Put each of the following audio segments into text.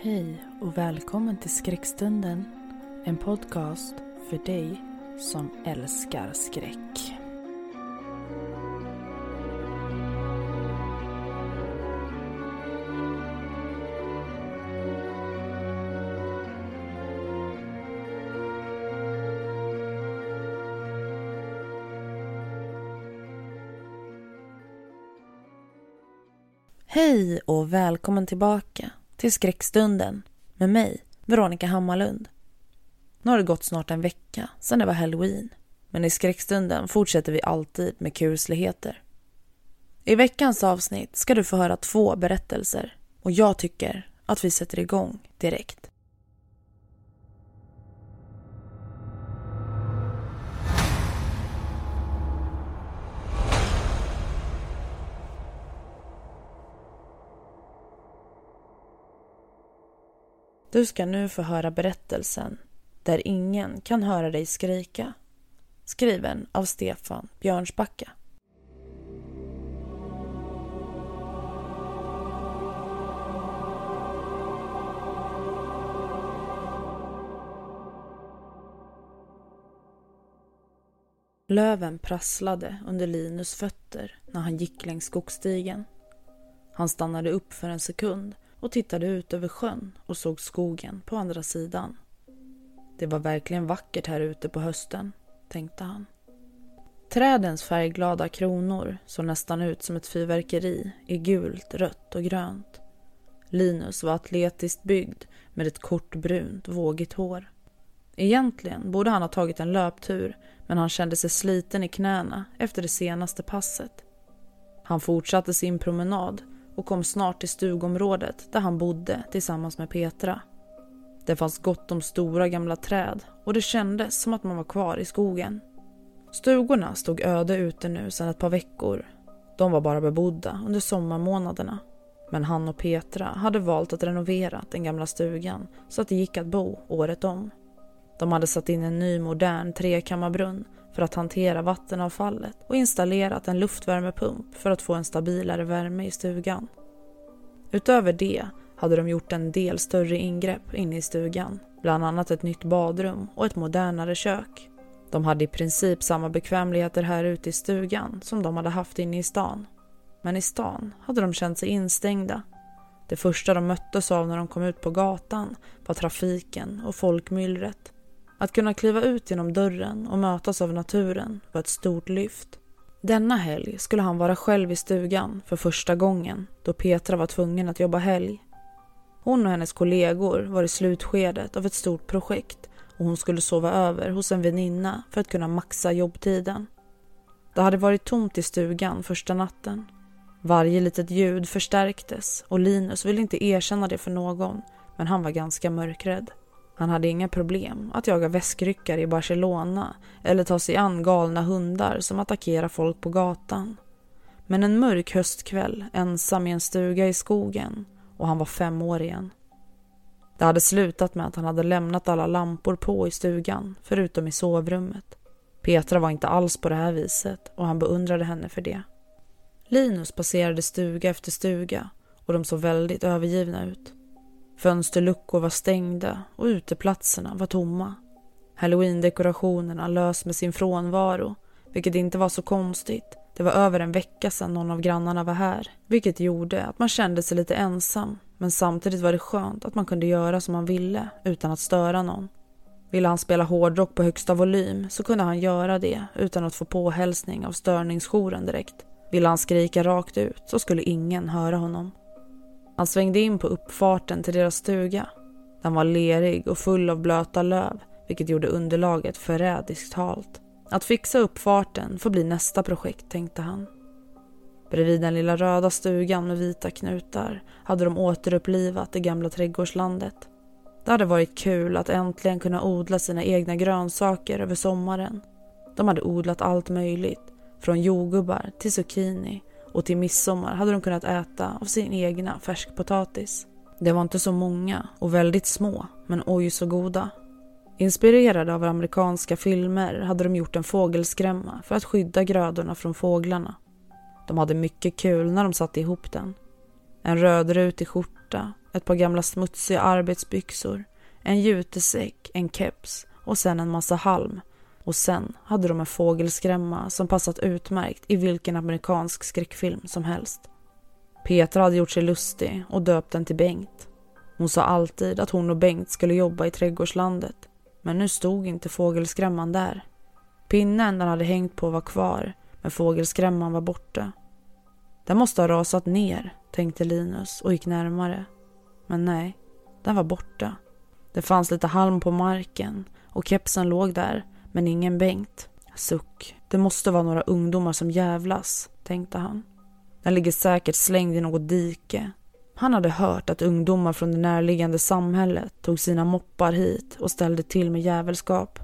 Hej och välkommen till Skräckstunden. En podcast för dig som älskar skräck. Hej och välkommen tillbaka till Skräckstunden med mig, Veronica Hammarlund. Nu har det gått snart en vecka sedan det var halloween. Men i Skräckstunden fortsätter vi alltid med kusligheter. I veckans avsnitt ska du få höra två berättelser och jag tycker att vi sätter igång direkt. Du ska nu få höra berättelsen Där ingen kan höra dig skrika. Skriven av Stefan Björnsbacka. Löven prasslade under Linus fötter när han gick längs skogsstigen. Han stannade upp för en sekund och tittade ut över sjön och såg skogen på andra sidan. Det var verkligen vackert här ute på hösten, tänkte han. Trädens färgglada kronor såg nästan ut som ett fyrverkeri i gult, rött och grönt. Linus var atletiskt byggd med ett kort brunt, vågigt hår. Egentligen borde han ha tagit en löptur men han kände sig sliten i knäna efter det senaste passet. Han fortsatte sin promenad och kom snart till stugområdet där han bodde tillsammans med Petra. Det fanns gott om stora gamla träd och det kändes som att man var kvar i skogen. Stugorna stod öde ute nu sedan ett par veckor. De var bara bebodda under sommarmånaderna. Men han och Petra hade valt att renovera den gamla stugan så att det gick att bo året om. De hade satt in en ny modern trekammarbrunn för att hantera vattenavfallet och installerat en luftvärmepump för att få en stabilare värme i stugan. Utöver det hade de gjort en del större ingrepp inne i stugan, bland annat ett nytt badrum och ett modernare kök. De hade i princip samma bekvämligheter här ute i stugan som de hade haft inne i stan. Men i stan hade de känt sig instängda. Det första de möttes av när de kom ut på gatan var trafiken och folkmyllret. Att kunna kliva ut genom dörren och mötas av naturen var ett stort lyft. Denna helg skulle han vara själv i stugan för första gången då Petra var tvungen att jobba helg. Hon och hennes kollegor var i slutskedet av ett stort projekt och hon skulle sova över hos en väninna för att kunna maxa jobbtiden. Det hade varit tomt i stugan första natten. Varje litet ljud förstärktes och Linus ville inte erkänna det för någon men han var ganska mörkrädd. Han hade inga problem att jaga väskryckare i Barcelona eller ta sig an galna hundar som attackerar folk på gatan. Men en mörk höstkväll ensam i en stuga i skogen och han var fem år igen. Det hade slutat med att han hade lämnat alla lampor på i stugan, förutom i sovrummet. Petra var inte alls på det här viset och han beundrade henne för det. Linus passerade stuga efter stuga och de såg väldigt övergivna ut. Fönsterluckor var stängda och uteplatserna var tomma. Halloween-dekorationerna lös med sin frånvaro, vilket inte var så konstigt. Det var över en vecka sedan någon av grannarna var här, vilket gjorde att man kände sig lite ensam. Men samtidigt var det skönt att man kunde göra som man ville utan att störa någon. Ville han spela hårdrock på högsta volym så kunde han göra det utan att få påhälsning av störningsjouren direkt. Ville han skrika rakt ut så skulle ingen höra honom. Han svängde in på uppfarten till deras stuga. Den var lerig och full av blöta löv, vilket gjorde underlaget förrädiskt halt. Att fixa uppfarten får bli nästa projekt, tänkte han. Bredvid den lilla röda stugan med vita knutar hade de återupplivat det gamla trädgårdslandet. Det hade varit kul att äntligen kunna odla sina egna grönsaker över sommaren. De hade odlat allt möjligt, från jordgubbar till zucchini och till midsommar hade de kunnat äta av sin egna färskpotatis. Det var inte så många och väldigt små, men oj så goda. Inspirerade av amerikanska filmer hade de gjort en fågelskrämma för att skydda grödorna från fåglarna. De hade mycket kul när de satte ihop den. En rödrutig skjorta, ett par gamla smutsiga arbetsbyxor, en jutesäck, en keps och sen en massa halm. Och sen hade de en fågelskrämma som passat utmärkt i vilken amerikansk skräckfilm som helst. Petra hade gjort sig lustig och döpt den till Bengt. Hon sa alltid att hon och Bengt skulle jobba i trädgårdslandet. Men nu stod inte fågelskrämman där. Pinnen den hade hängt på var kvar, men fågelskrämman var borta. Den måste ha rasat ner, tänkte Linus och gick närmare. Men nej, den var borta. Det fanns lite halm på marken och kepsen låg där, men ingen Bengt. Suck, det måste vara några ungdomar som jävlas, tänkte han. Den ligger säkert slängd i något dike. Han hade hört att ungdomar från det närliggande samhället tog sina moppar hit och ställde till med jävelskap.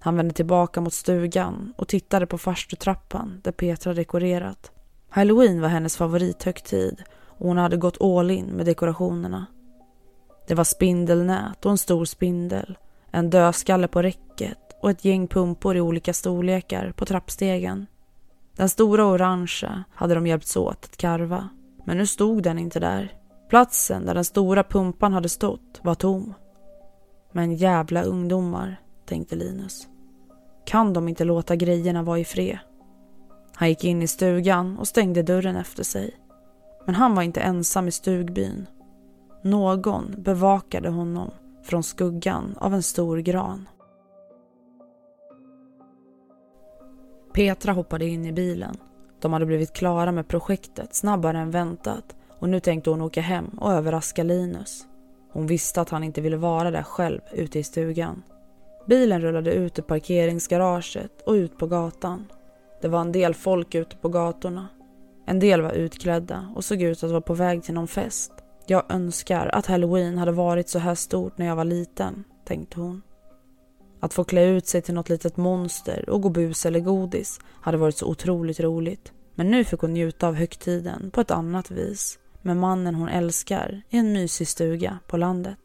Han vände tillbaka mot stugan och tittade på farstutrappan där Petra dekorerat. Halloween var hennes favorithögtid och hon hade gått all in med dekorationerna. Det var spindelnät och en stor spindel, en dödskalle på räcket och ett gäng pumpor i olika storlekar på trappstegen. Den stora orangea hade de hjälpts åt att karva, men nu stod den inte där. Platsen där den stora pumpan hade stått var tom. Men jävla ungdomar, tänkte Linus. Kan de inte låta grejerna vara i fred? Han gick in i stugan och stängde dörren efter sig. Men han var inte ensam i stugbyn. Någon bevakade honom från skuggan av en stor gran. Petra hoppade in i bilen. De hade blivit klara med projektet snabbare än väntat och nu tänkte hon åka hem och överraska Linus. Hon visste att han inte ville vara där själv ute i stugan. Bilen rullade ut ur parkeringsgaraget och ut på gatan. Det var en del folk ute på gatorna. En del var utklädda och såg ut att vara på väg till någon fest. Jag önskar att halloween hade varit så här stort när jag var liten, tänkte hon. Att få klä ut sig till något litet monster och gå bus eller godis hade varit så otroligt roligt. Men nu fick hon njuta av högtiden på ett annat vis med mannen hon älskar i en mysig stuga på landet.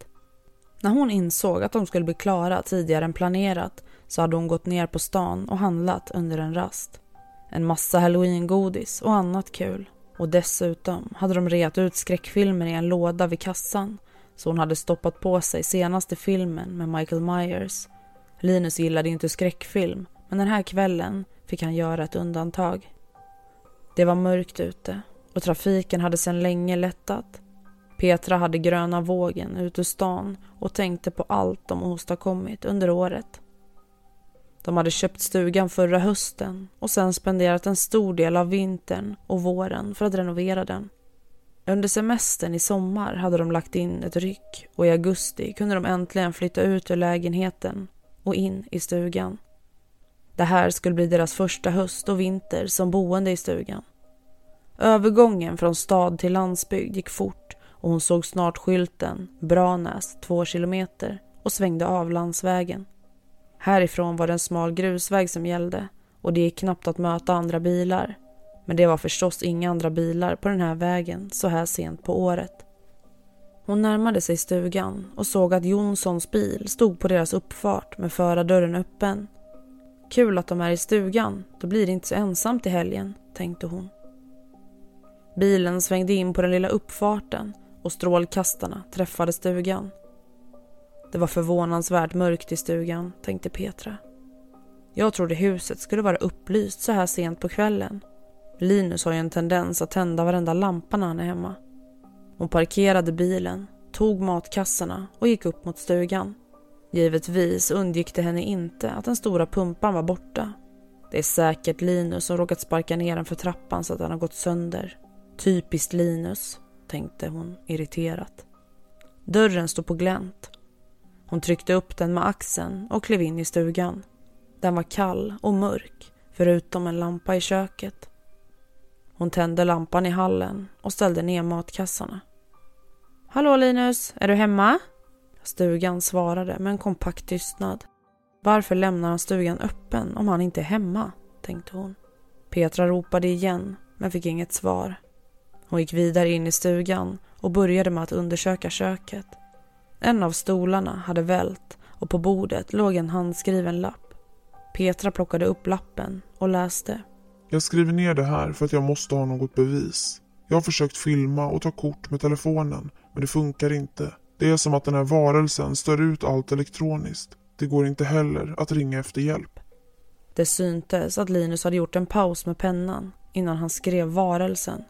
När hon insåg att de skulle bli klara tidigare än planerat så hade hon gått ner på stan och handlat under en rast. En massa halloweengodis och annat kul. Och dessutom hade de reat ut skräckfilmer i en låda vid kassan så hon hade stoppat på sig senaste filmen med Michael Myers. Linus gillade inte skräckfilm men den här kvällen fick han göra ett undantag. Det var mörkt ute och trafiken hade sedan länge lättat. Petra hade gröna vågen ut ur stan och tänkte på allt de åstadkommit under året. De hade köpt stugan förra hösten och sen spenderat en stor del av vintern och våren för att renovera den. Under semestern i sommar hade de lagt in ett ryck och i augusti kunde de äntligen flytta ut ur lägenheten och in i stugan. Det här skulle bli deras första höst och vinter som boende i stugan. Övergången från stad till landsbygd gick fort och hon såg snart skylten Branäs två kilometer och svängde av landsvägen. Härifrån var det en smal grusväg som gällde och det gick knappt att möta andra bilar. Men det var förstås inga andra bilar på den här vägen så här sent på året. Hon närmade sig stugan och såg att Jonssons bil stod på deras uppfart med förardörren öppen. Kul att de är i stugan, då blir det inte så ensamt i helgen, tänkte hon. Bilen svängde in på den lilla uppfarten och strålkastarna träffade stugan. Det var förvånansvärt mörkt i stugan, tänkte Petra. Jag trodde huset skulle vara upplyst så här sent på kvällen. Linus har ju en tendens att tända varenda lampa när han är hemma. Hon parkerade bilen, tog matkassarna och gick upp mot stugan. Givetvis undgick det henne inte att den stora pumpan var borta. Det är säkert Linus som råkat sparka ner den för trappan så att den har gått sönder. Typiskt Linus, tänkte hon irriterat. Dörren stod på glänt. Hon tryckte upp den med axeln och klev in i stugan. Den var kall och mörk, förutom en lampa i köket. Hon tände lampan i hallen och ställde ner matkassarna. Hallå Linus, är du hemma? Stugan svarade med en kompakt tystnad. Varför lämnar han stugan öppen om han inte är hemma? tänkte hon. Petra ropade igen men fick inget svar. Hon gick vidare in i stugan och började med att undersöka köket. En av stolarna hade vält och på bordet låg en handskriven lapp. Petra plockade upp lappen och läste. Jag skriver ner det här för att jag måste ha något bevis. Jag har försökt filma och ta kort med telefonen, men det funkar inte. Det är som att den här varelsen stör ut allt elektroniskt. Det går inte heller att ringa efter hjälp. Det syntes att Linus hade gjort en paus med pennan innan han skrev varelsen.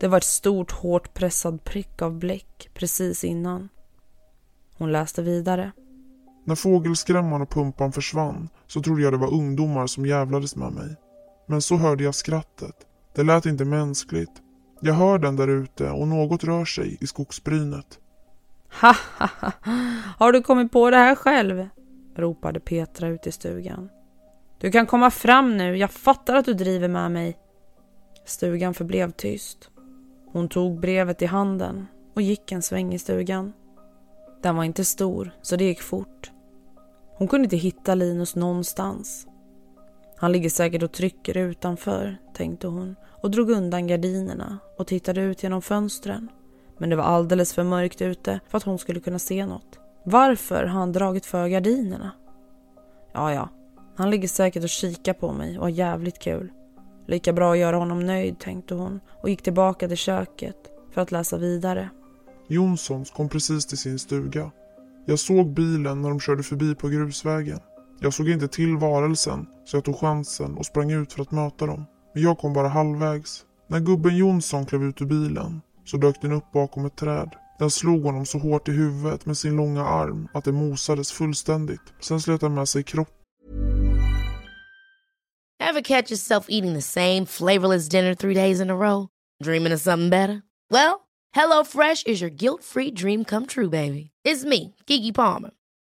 Det var ett stort hårt pressad prick av bläck precis innan. Hon läste vidare. När fågelskrämman och pumpan försvann så trodde jag det var ungdomar som jävlades med mig. Men så hörde jag skrattet. Det lät inte mänskligt. Jag hör den där ute och något rör sig i skogsbrynet. Ha, ha, ha! Har du kommit på det här själv? ropade Petra ut i stugan. Du kan komma fram nu, jag fattar att du driver med mig. Stugan förblev tyst. Hon tog brevet i handen och gick en sväng i stugan. Den var inte stor, så det gick fort. Hon kunde inte hitta Linus någonstans. Han ligger säkert och trycker utanför, tänkte hon och drog undan gardinerna och tittade ut genom fönstren. Men det var alldeles för mörkt ute för att hon skulle kunna se något. Varför har han dragit för gardinerna? Ja, ja, han ligger säkert och kikar på mig och har jävligt kul. Lika bra att göra honom nöjd, tänkte hon och gick tillbaka till köket för att läsa vidare. Jonssons kom precis till sin stuga. Jag såg bilen när de körde förbi på grusvägen. Jag såg inte till varelsen så jag tog chansen och sprang ut för att möta dem. Men jag kom bara halvvägs. När gubben Jonsson klev ut ur bilen så dök den upp bakom ett träd. Den slog honom så hårt i huvudet med sin långa arm att det mosades fullständigt. Sen slet han med sig kroppen Have catch yourself eating the same flavorless dinner three days in a row? Dreaming of something better? Well, hello Fresh is your guilt-free dream come true, baby. It's me, Gigi Palmer.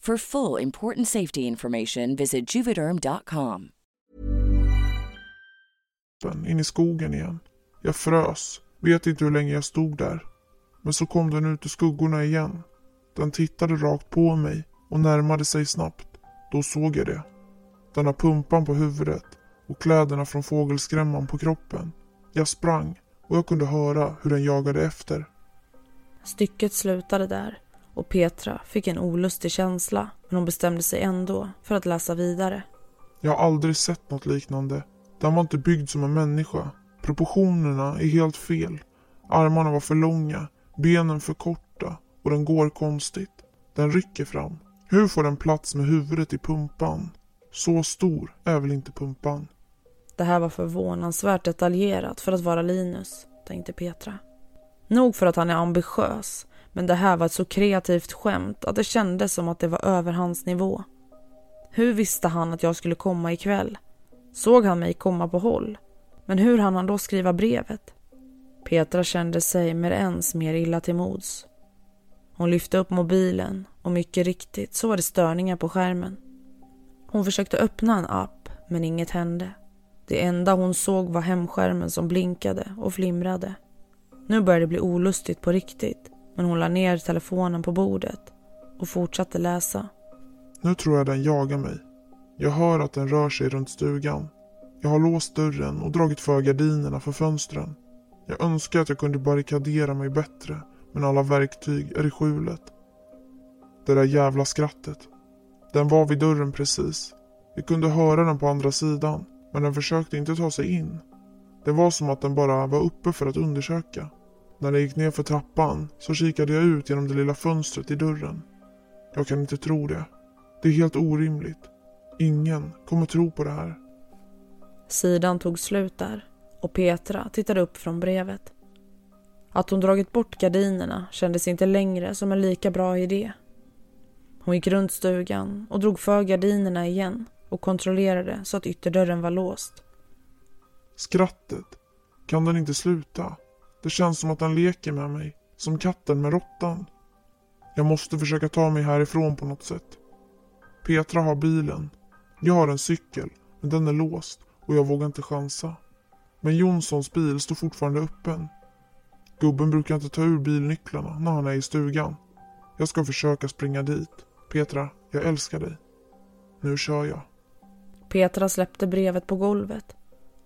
For full important safety information visit juvederm.com. in i skogen igen. Jag frös, vet inte hur länge jag stod där. Men så kom den ut ur skuggorna igen. Den tittade rakt på mig och närmade sig snabbt. Då såg jag det. Den har pumpan på huvudet och kläderna från fågelskrämman på kroppen. Jag sprang och jag kunde höra hur den jagade efter. Stycket slutade där och Petra fick en olustig känsla men hon bestämde sig ändå för att läsa vidare. Jag har aldrig sett något liknande. Den var inte byggd som en människa. Proportionerna är helt fel. Armarna var för långa, benen för korta och den går konstigt. Den rycker fram. Hur får den plats med huvudet i pumpan? Så stor är väl inte pumpan? Det här var förvånansvärt detaljerat för att vara Linus, tänkte Petra. Nog för att han är ambitiös, men det här var ett så kreativt skämt att det kändes som att det var över hans nivå. Hur visste han att jag skulle komma ikväll? Såg han mig komma på håll? Men hur hann han då skriva brevet? Petra kände sig med ens mer illa till mods. Hon lyfte upp mobilen och och mycket riktigt så var det störningar på skärmen. Hon försökte öppna en app men inget hände. Det enda hon såg var hemskärmen som blinkade och flimrade. Nu började det bli olustigt på riktigt men hon la ner telefonen på bordet och fortsatte läsa. Nu tror jag den jagar mig. Jag hör att den rör sig runt stugan. Jag har låst dörren och dragit för gardinerna för fönstren. Jag önskar att jag kunde barrikadera mig bättre men alla verktyg är i skjulet. Det där jävla skrattet. Den var vid dörren precis. Vi kunde höra den på andra sidan men den försökte inte ta sig in. Det var som att den bara var uppe för att undersöka. När den gick ner för trappan så kikade jag ut genom det lilla fönstret i dörren. Jag kan inte tro det. Det är helt orimligt. Ingen kommer tro på det här. Sidan tog slut där och Petra tittade upp från brevet. Att hon dragit bort gardinerna kändes inte längre som en lika bra idé. Hon gick runt stugan och drog för gardinerna igen och kontrollerade så att ytterdörren var låst. Skrattet. Kan den inte sluta? Det känns som att han leker med mig. Som katten med råttan. Jag måste försöka ta mig härifrån på något sätt. Petra har bilen. Jag har en cykel, men den är låst och jag vågar inte chansa. Men Jonssons bil står fortfarande öppen. Gubben brukar inte ta ur bilnycklarna när han är i stugan. Jag ska försöka springa dit. Petra, jag älskar dig. Nu kör jag. Petra släppte brevet på golvet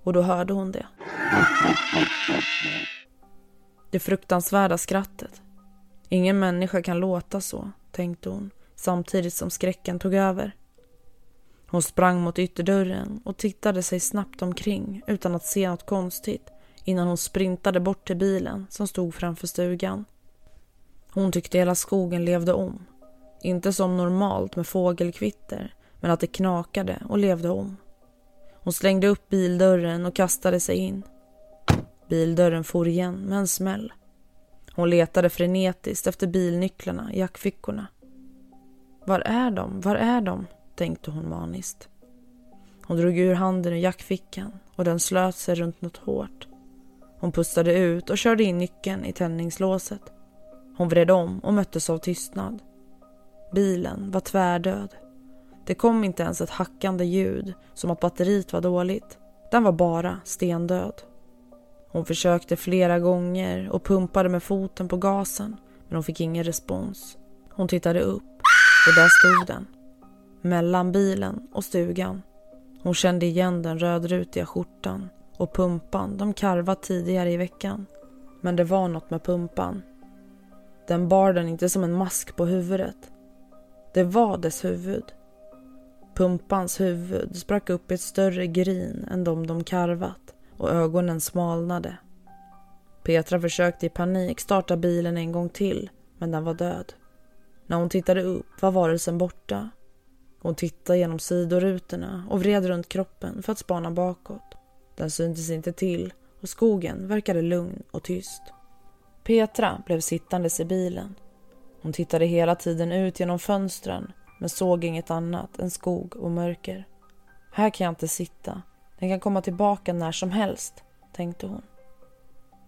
och då hörde hon det. Det fruktansvärda skrattet. Ingen människa kan låta så, tänkte hon samtidigt som skräcken tog över. Hon sprang mot ytterdörren och tittade sig snabbt omkring utan att se något konstigt innan hon sprintade bort till bilen som stod framför stugan. Hon tyckte hela skogen levde om. Inte som normalt med fågelkvitter men att det knakade och levde om. Hon slängde upp bildörren och kastade sig in. Bildörren for igen med en smäll. Hon letade frenetiskt efter bilnycklarna i jackfickorna. Var är de? Var är de? tänkte hon maniskt. Hon drog ur handen ur jackfickan och den slöt sig runt något hårt. Hon pustade ut och körde in nyckeln i tändningslåset. Hon vred om och möttes av tystnad. Bilen var tvärdöd. Det kom inte ens ett hackande ljud som att batteriet var dåligt. Den var bara stendöd. Hon försökte flera gånger och pumpade med foten på gasen men hon fick ingen respons. Hon tittade upp och där stod den. Mellan bilen och stugan. Hon kände igen den rödrutiga skjortan och pumpan de karvat tidigare i veckan. Men det var något med pumpan. Den bar den inte som en mask på huvudet. Det var dess huvud. Pumpans huvud sprack upp i ett större grin än de de karvat och ögonen smalnade. Petra försökte i panik starta bilen en gång till, men den var död. När hon tittade upp var varelsen borta. Hon tittade genom sidorutorna och vred runt kroppen för att spana bakåt. Den syntes inte till och skogen verkade lugn och tyst. Petra blev sittandes i bilen. Hon tittade hela tiden ut genom fönstren men såg inget annat än skog och mörker. Här kan jag inte sitta. Den kan komma tillbaka när som helst, tänkte hon.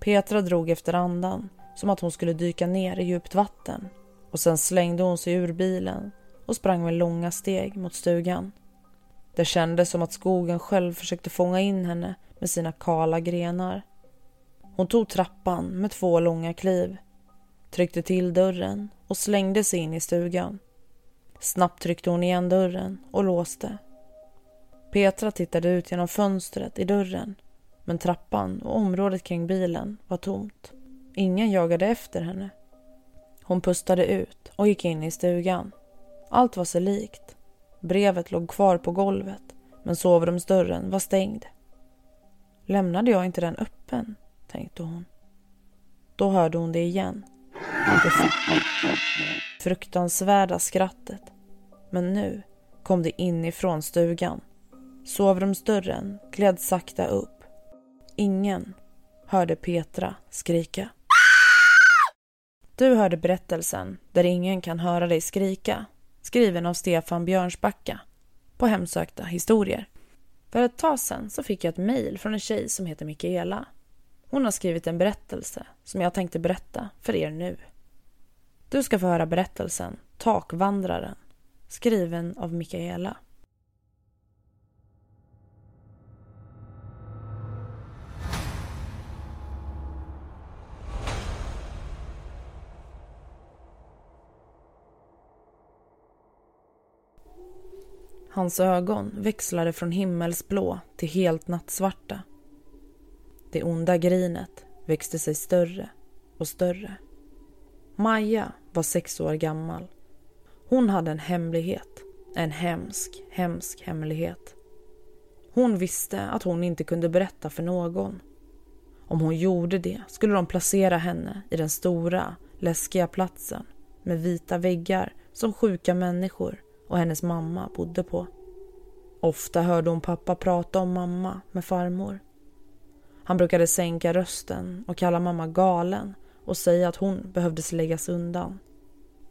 Petra drog efter andan, som att hon skulle dyka ner i djupt vatten och sen slängde hon sig ur bilen och sprang med långa steg mot stugan. Det kändes som att skogen själv försökte fånga in henne med sina kala grenar. Hon tog trappan med två långa kliv, tryckte till dörren och slängde sig in i stugan. Snabbt tryckte hon igen dörren och låste. Petra tittade ut genom fönstret i dörren men trappan och området kring bilen var tomt. Ingen jagade efter henne. Hon pustade ut och gick in i stugan. Allt var sig likt. Brevet låg kvar på golvet men sovrumsdörren var stängd. Lämnade jag inte den öppen, tänkte hon. Då hörde hon det igen. Det fruktansvärda skrattet. Men nu kom det inifrån stugan. Sovrumsdörren gled sakta upp. Ingen hörde Petra skrika. Du hörde berättelsen Där ingen kan höra dig skrika skriven av Stefan Björnsbacka på Hemsökta historier. För ett tag sedan så fick jag ett mejl från en tjej som heter Mikaela. Hon har skrivit en berättelse som jag tänkte berätta för er nu. Du ska få höra berättelsen Takvandraren skriven av Mikaela. Hans ögon växlade från himmelsblå till helt nattsvarta. Det onda grinet växte sig större och större. Maja var sex år gammal. Hon hade en hemlighet. En hemsk, hemsk hemlighet. Hon visste att hon inte kunde berätta för någon. Om hon gjorde det skulle de placera henne i den stora, läskiga platsen med vita väggar som sjuka människor och hennes mamma bodde på. Ofta hörde hon pappa prata om mamma med farmor. Han brukade sänka rösten och kalla mamma galen och säga att hon behövdes läggas undan.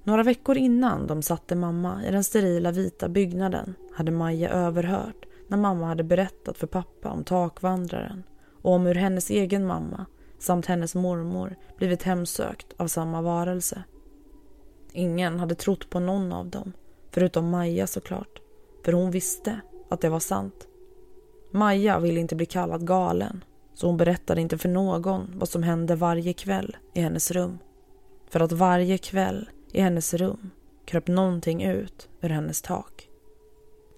Några veckor innan de satte mamma i den sterila vita byggnaden hade Maja överhört när mamma hade berättat för pappa om takvandraren och om hur hennes egen mamma samt hennes mormor blivit hemsökt av samma varelse. Ingen hade trott på någon av dem, förutom Maja såklart, för hon visste att det var sant. Maja ville inte bli kallad galen så hon berättade inte för någon vad som hände varje kväll i hennes rum. För att varje kväll i hennes rum kröp någonting ut ur hennes tak.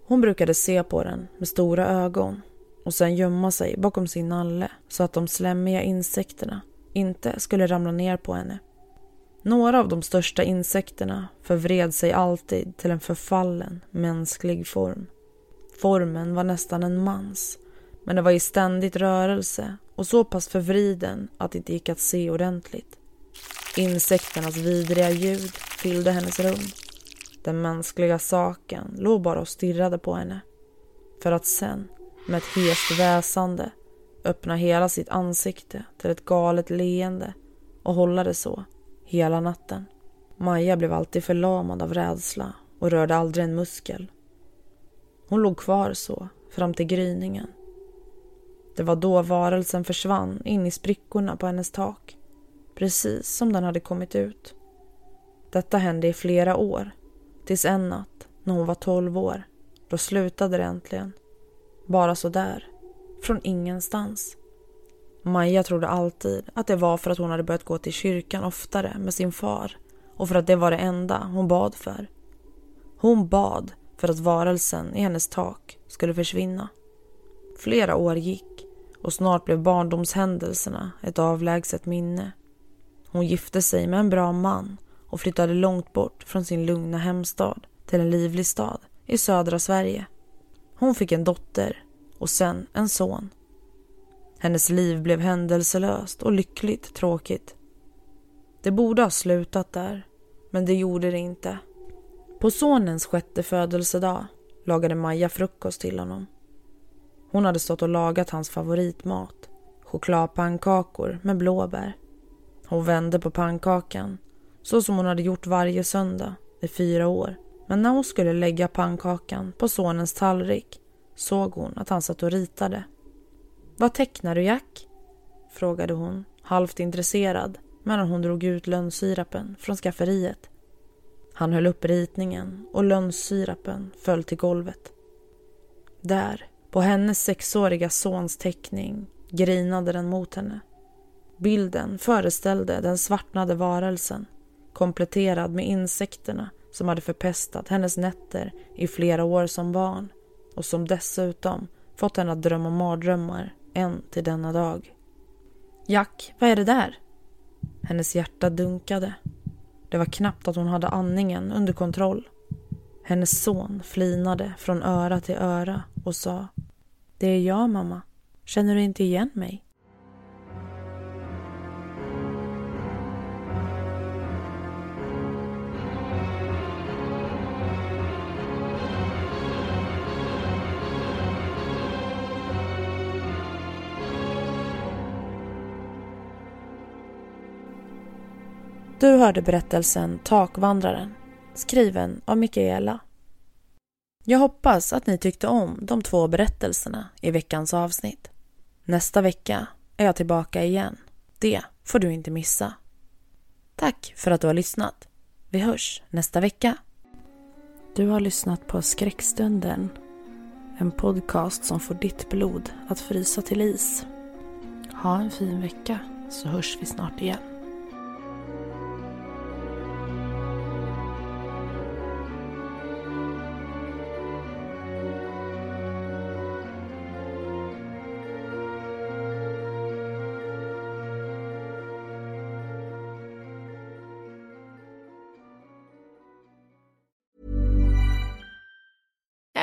Hon brukade se på den med stora ögon och sen gömma sig bakom sin nalle så att de slemmiga insekterna inte skulle ramla ner på henne. Några av de största insekterna förvred sig alltid till en förfallen mänsklig form. Formen var nästan en mans men den var i ständigt rörelse och så pass förvriden att det inte gick att se ordentligt. Insekternas vidriga ljud fyllde hennes rum. Den mänskliga saken låg bara och stirrade på henne. För att sen, med ett hest väsande, öppna hela sitt ansikte till ett galet leende och hålla det så hela natten. Maja blev alltid förlamad av rädsla och rörde aldrig en muskel. Hon låg kvar så fram till gryningen. Det var då varelsen försvann in i sprickorna på hennes tak. Precis som den hade kommit ut. Detta hände i flera år. Tills en natt, när hon var tolv år, då slutade det äntligen. Bara så där. Från ingenstans. Maja trodde alltid att det var för att hon hade börjat gå till kyrkan oftare med sin far och för att det var det enda hon bad för. Hon bad för att varelsen i hennes tak skulle försvinna. Flera år gick och snart blev barndomshändelserna ett avlägset minne. Hon gifte sig med en bra man och flyttade långt bort från sin lugna hemstad till en livlig stad i södra Sverige. Hon fick en dotter och sen en son. Hennes liv blev händelselöst och lyckligt tråkigt. Det borde ha slutat där, men det gjorde det inte. På sonens sjätte födelsedag lagade Maja frukost till honom. Hon hade stått och lagat hans favoritmat, chokladpannkakor med blåbär. Hon vände på pannkakan, så som hon hade gjort varje söndag i fyra år. Men när hon skulle lägga pannkakan på sonens tallrik såg hon att han satt och ritade. Vad tecknar du, Jack? frågade hon, halvt intresserad medan hon drog ut lönnsirapen från skafferiet. Han höll upp ritningen och lönnsirapen föll till golvet. Där, på hennes sexåriga sons teckning, grinade den mot henne. Bilden föreställde den svartnade varelsen kompletterad med insekterna som hade förpestat hennes nätter i flera år som barn och som dessutom fått henne att drömma mardrömmar än till denna dag. Jack, vad är det där? Hennes hjärta dunkade. Det var knappt att hon hade andningen under kontroll. Hennes son flinade från öra till öra och sa Det är jag, mamma. Känner du inte igen mig? Du hörde berättelsen Takvandraren skriven av Mikaela. Jag hoppas att ni tyckte om de två berättelserna i veckans avsnitt. Nästa vecka är jag tillbaka igen. Det får du inte missa. Tack för att du har lyssnat. Vi hörs nästa vecka. Du har lyssnat på Skräckstunden. En podcast som får ditt blod att frysa till is. Ha en fin vecka så hörs vi snart igen.